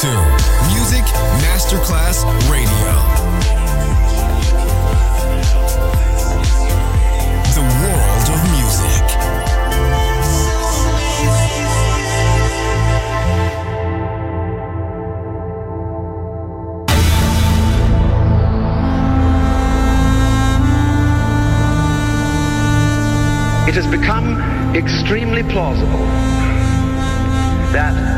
to Music Masterclass Radio. The world of music. It has become extremely plausible that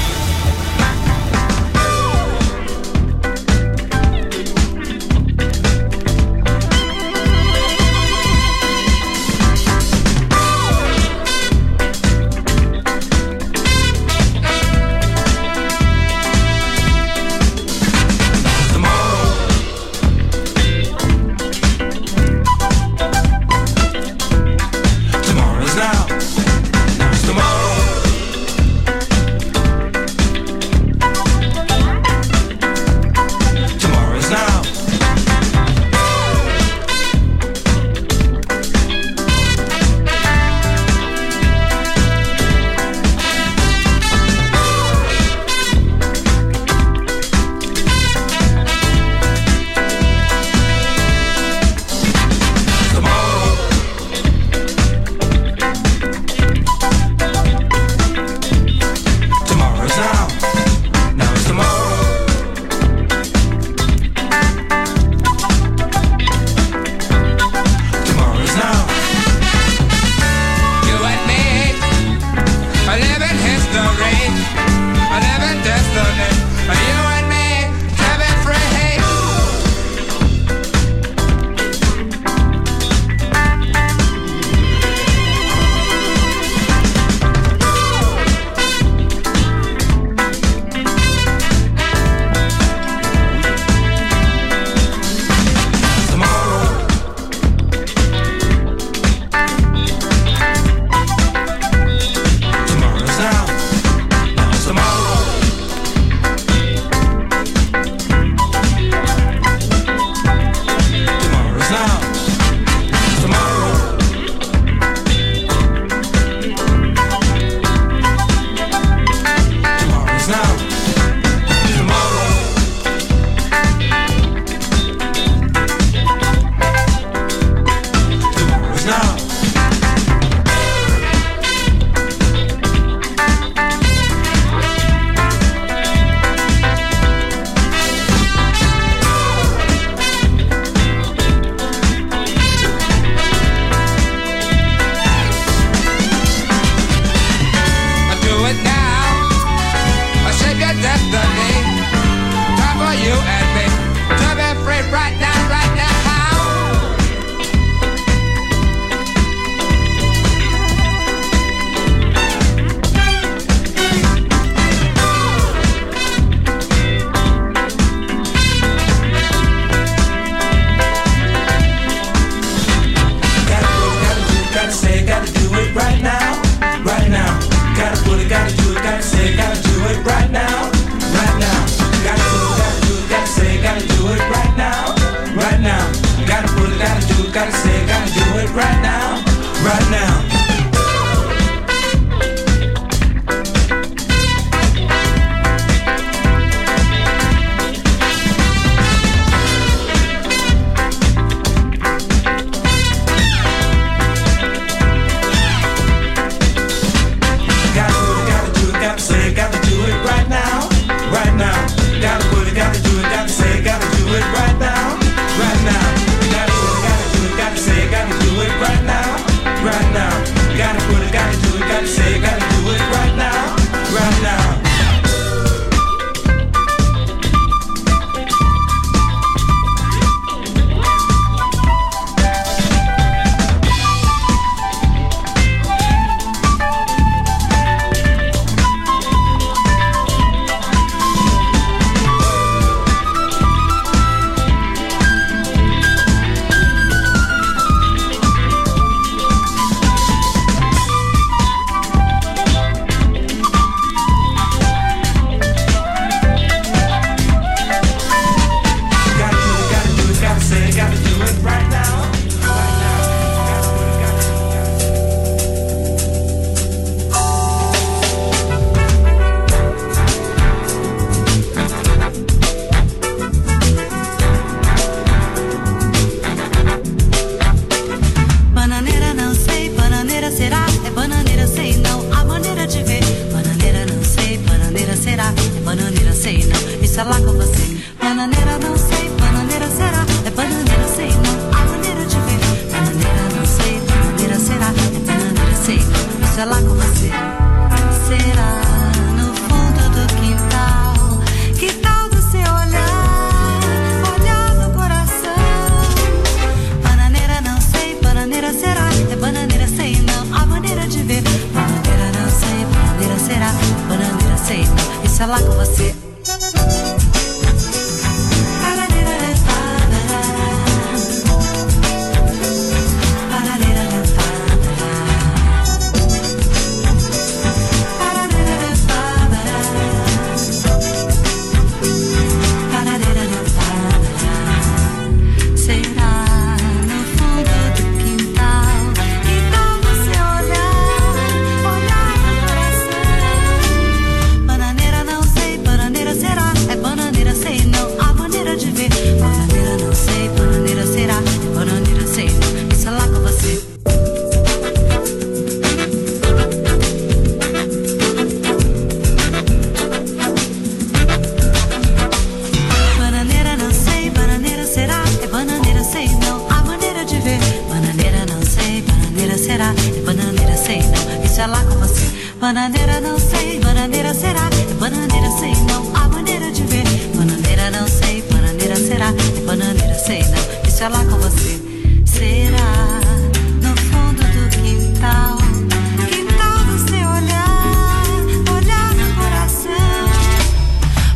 Bananeira não sei, bananeira será. É bananeira sei não, a maneira de ver. Bananeira não sei, bananeira será. É bananeira sei não, deixa lá com você. Será no fundo do quintal, quintal do seu olhar, olhar no coração.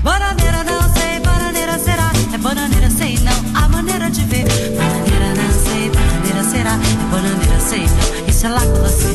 Bananeira não sei, bananeira será. É bananeira sei não, a maneira de ver. Bananeira não sei, bananeira será. É bananeira sei não, deixa lá com você.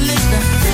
listen.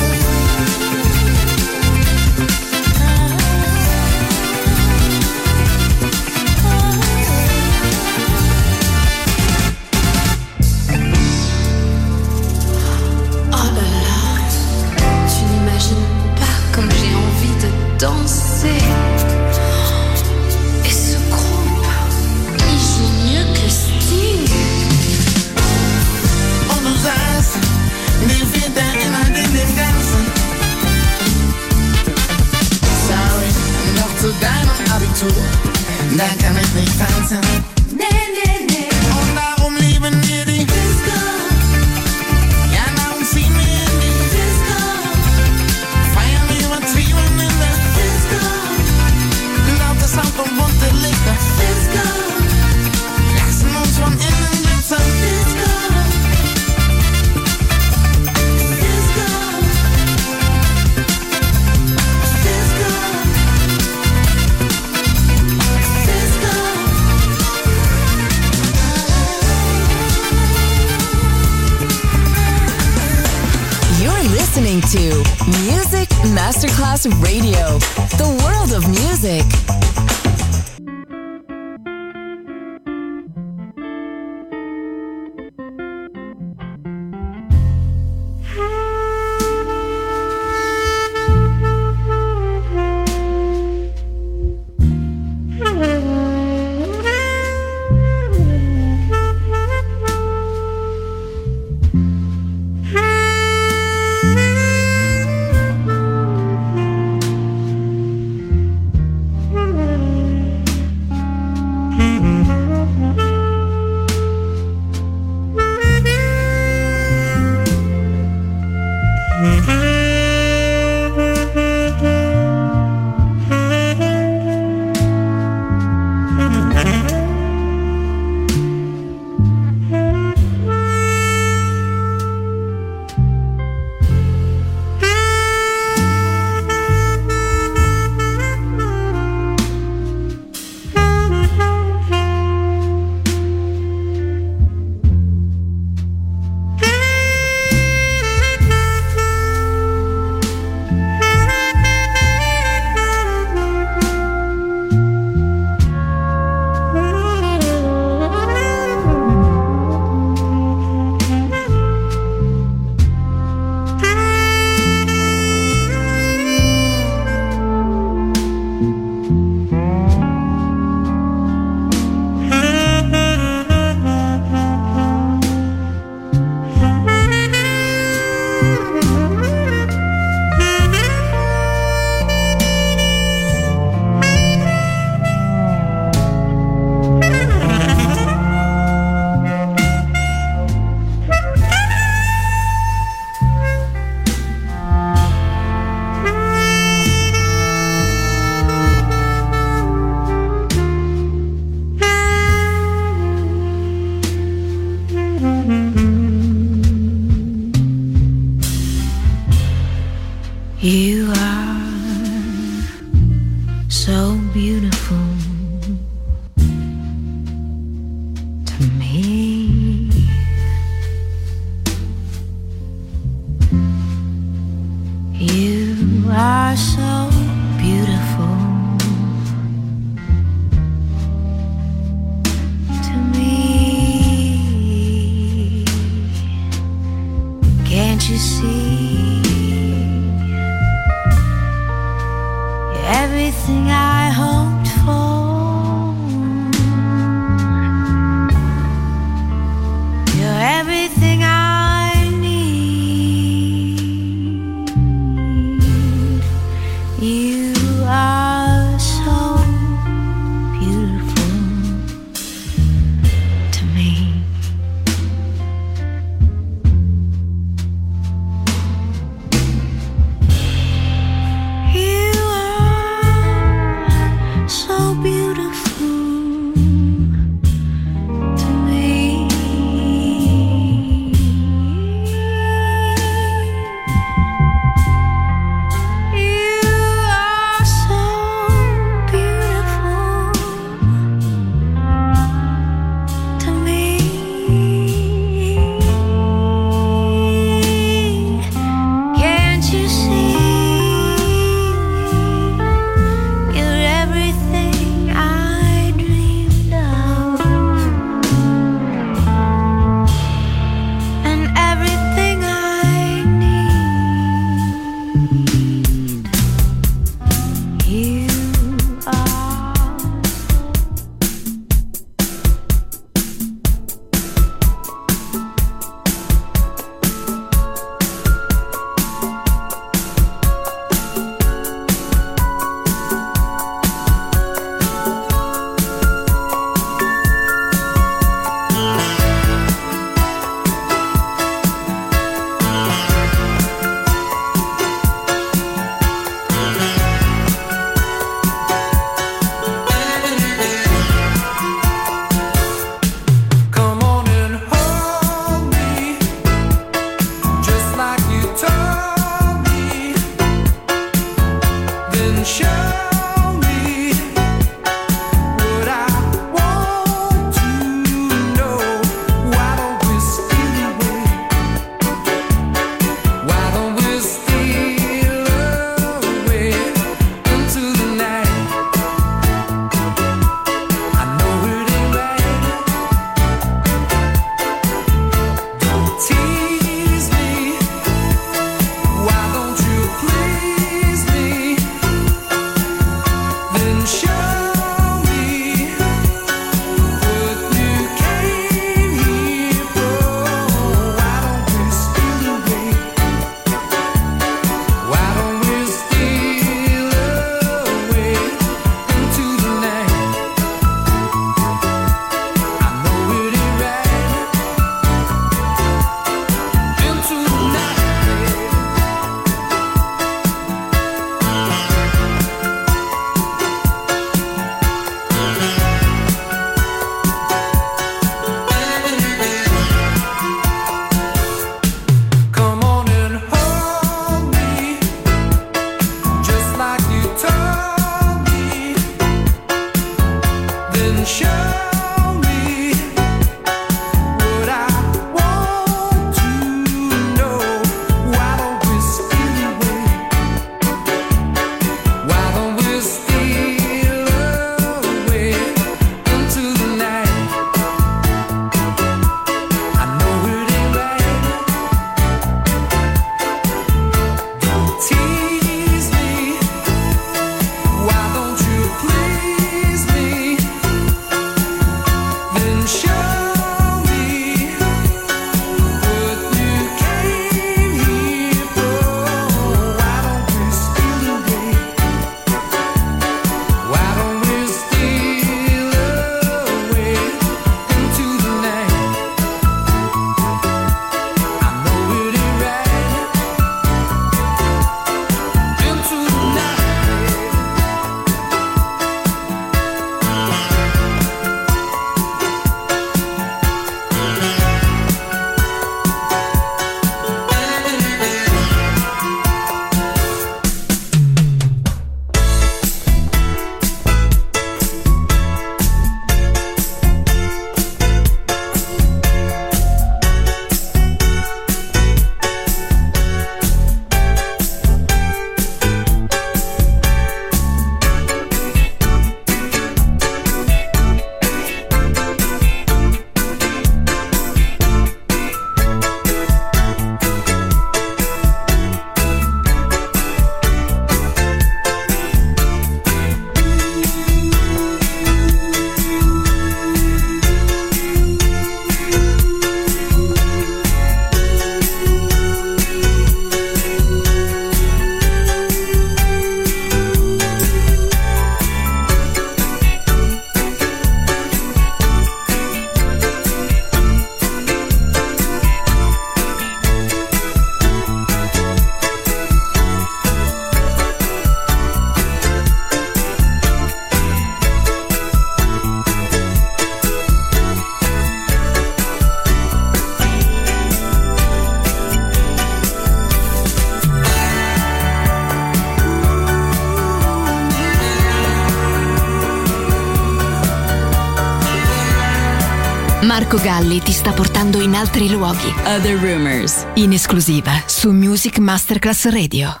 Marco Galli ti sta portando in altri luoghi. Other Rumors, in esclusiva su Music Masterclass Radio.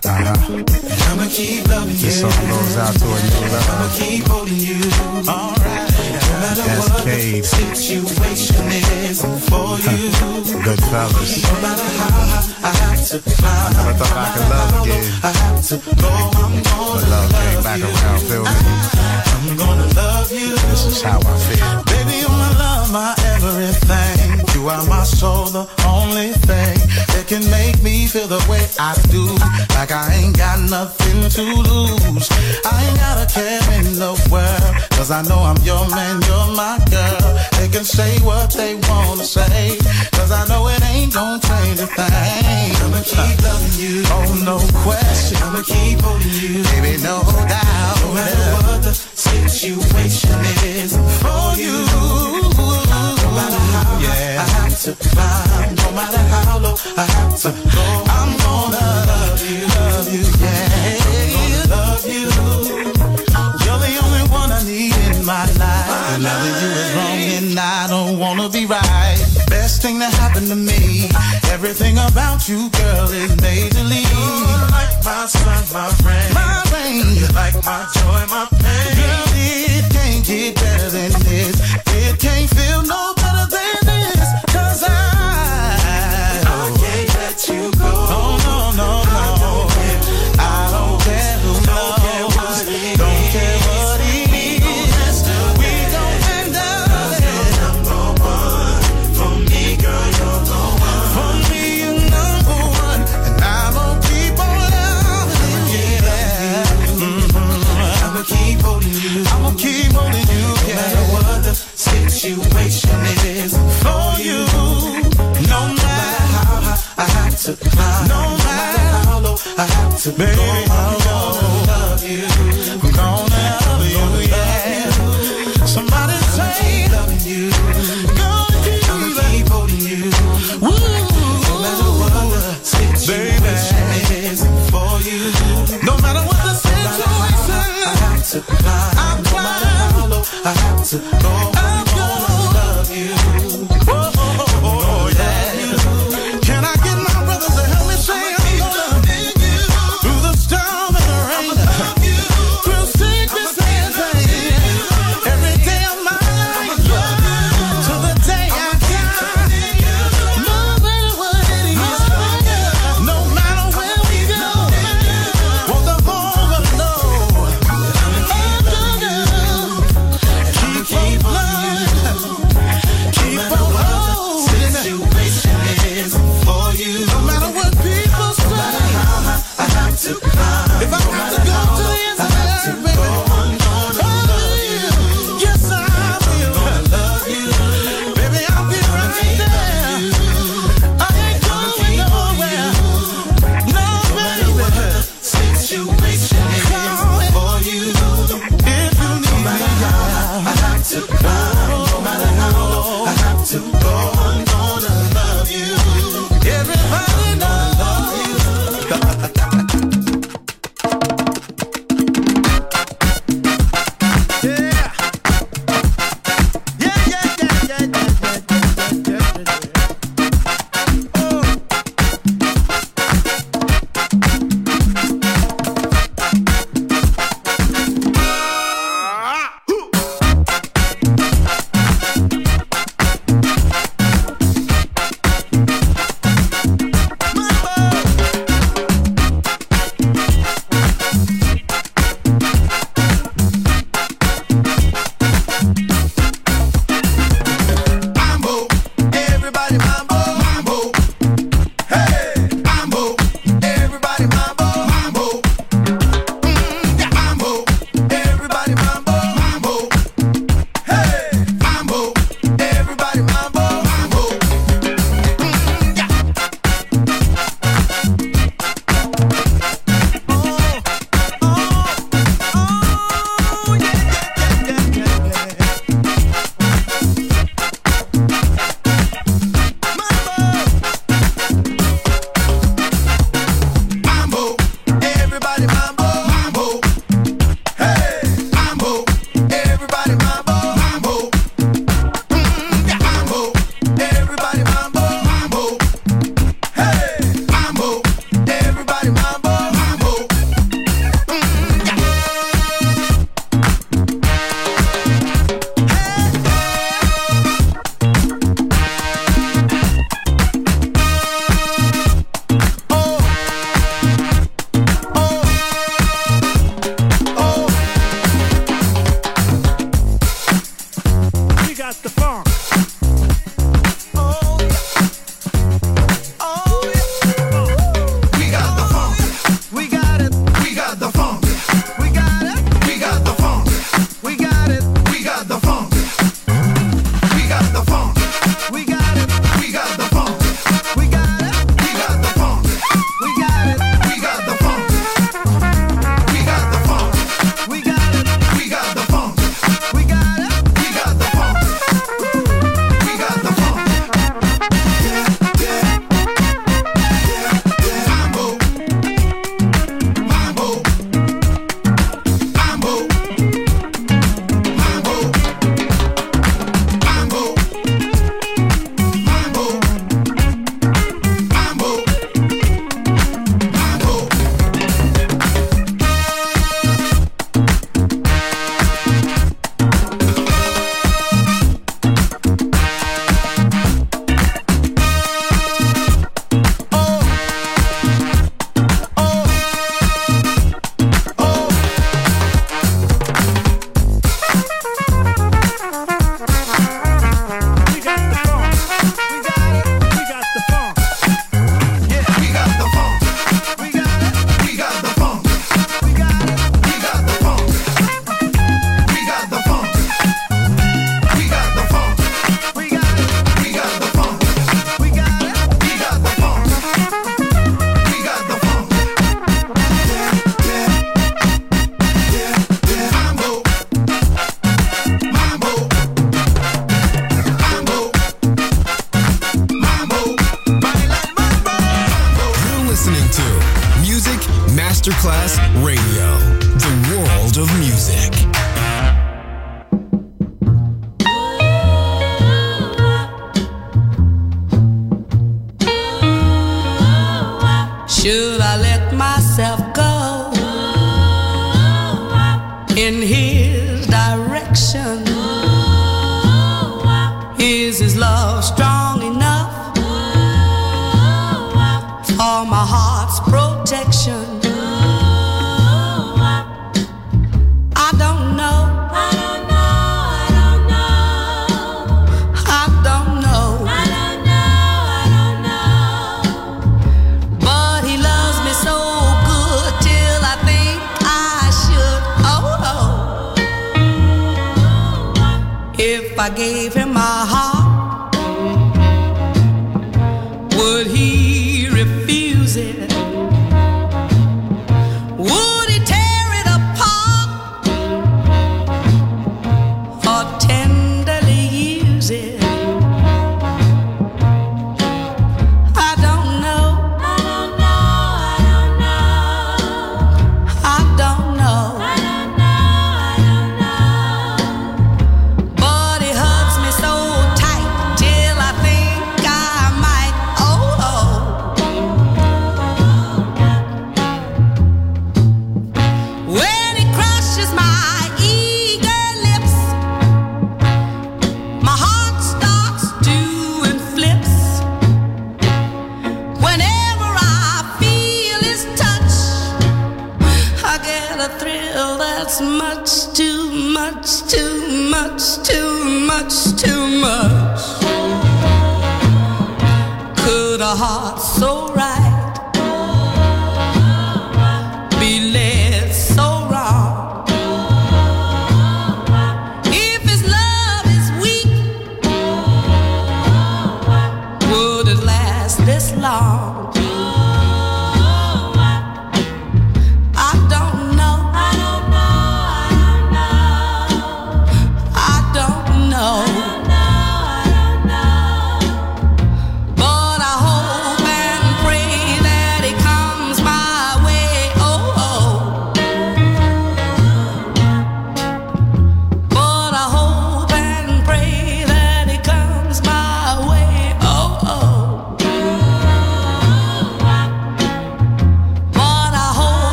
I'ma keep loving you. This song goes out to a new I'ma lover. keep holding you. Alright. No matter That's what the situation is for you. Good fellas. Matter how I have to climb. Never thought I could love again. I have to go. I'm gonna love came back around, feel me? I'm gonna love you. This is how I feel. Baby, you're my love, my everything. You are my soul, the only thing can make me feel the way I do. Like I ain't got nothing to lose. I ain't got a care in the world. Cause I know I'm your man, you're my girl. They can say what they wanna say. Cause I know it ain't gonna change a thing. I'ma keep loving you. Oh, no question. I'ma keep holding you. Baby, no doubt. No matter what the situation is for you. No matter how I have to climb, no matter how low I have to go, I'm gonna love you, love you, yeah. I'm gonna love you. You're the only one I need in my life. You wrong and I don't wanna be right. Best thing that happened to me. Everything about you, girl, is majorly. You're like my sun. My rain. You're like my joy, my pain. Girl, it can't get better than this. It can't feel no to. No matter how low I have to go. in his direction. Is his love strong enough for my heart's protection? pagué.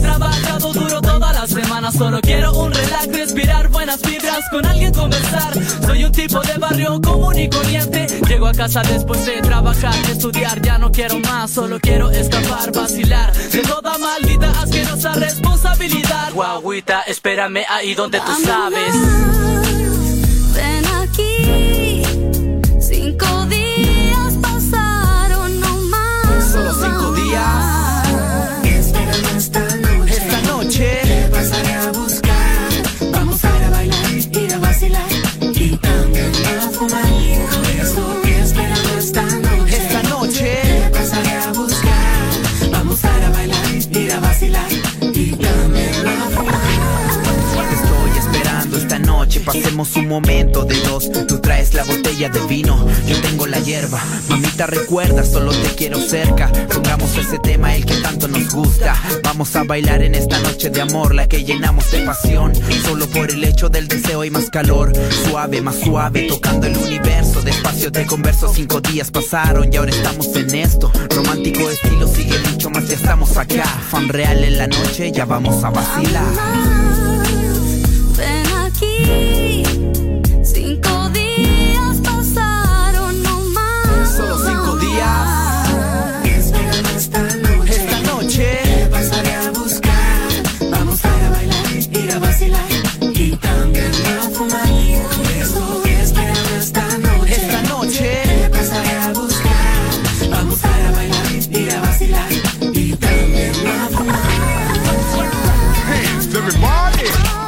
Trabajado duro toda la semana, solo quiero un relax, respirar buenas vibras, con alguien conversar. Soy un tipo de barrio común y corriente. Llego a casa después de trabajar, estudiar, ya no quiero más, solo quiero escapar, vacilar de toda maldita asquerosa responsabilidad. Guaguita, espérame ahí donde tú sabes. pasemos un momento de dos. Tú traes la botella de vino, yo tengo la hierba. Mamita, recuerda, solo te quiero cerca. Pongamos ese tema, el que tanto nos gusta. Vamos a bailar en esta noche de amor, la que llenamos de pasión. Solo por el hecho del deseo y más calor. Suave, más suave, tocando el universo. Despacio te converso, cinco días pasaron y ahora estamos en esto. Romántico estilo sigue mucho más, ya estamos acá. Fan real en la noche, ya vamos a vacilar. it.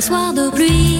soir de pluie.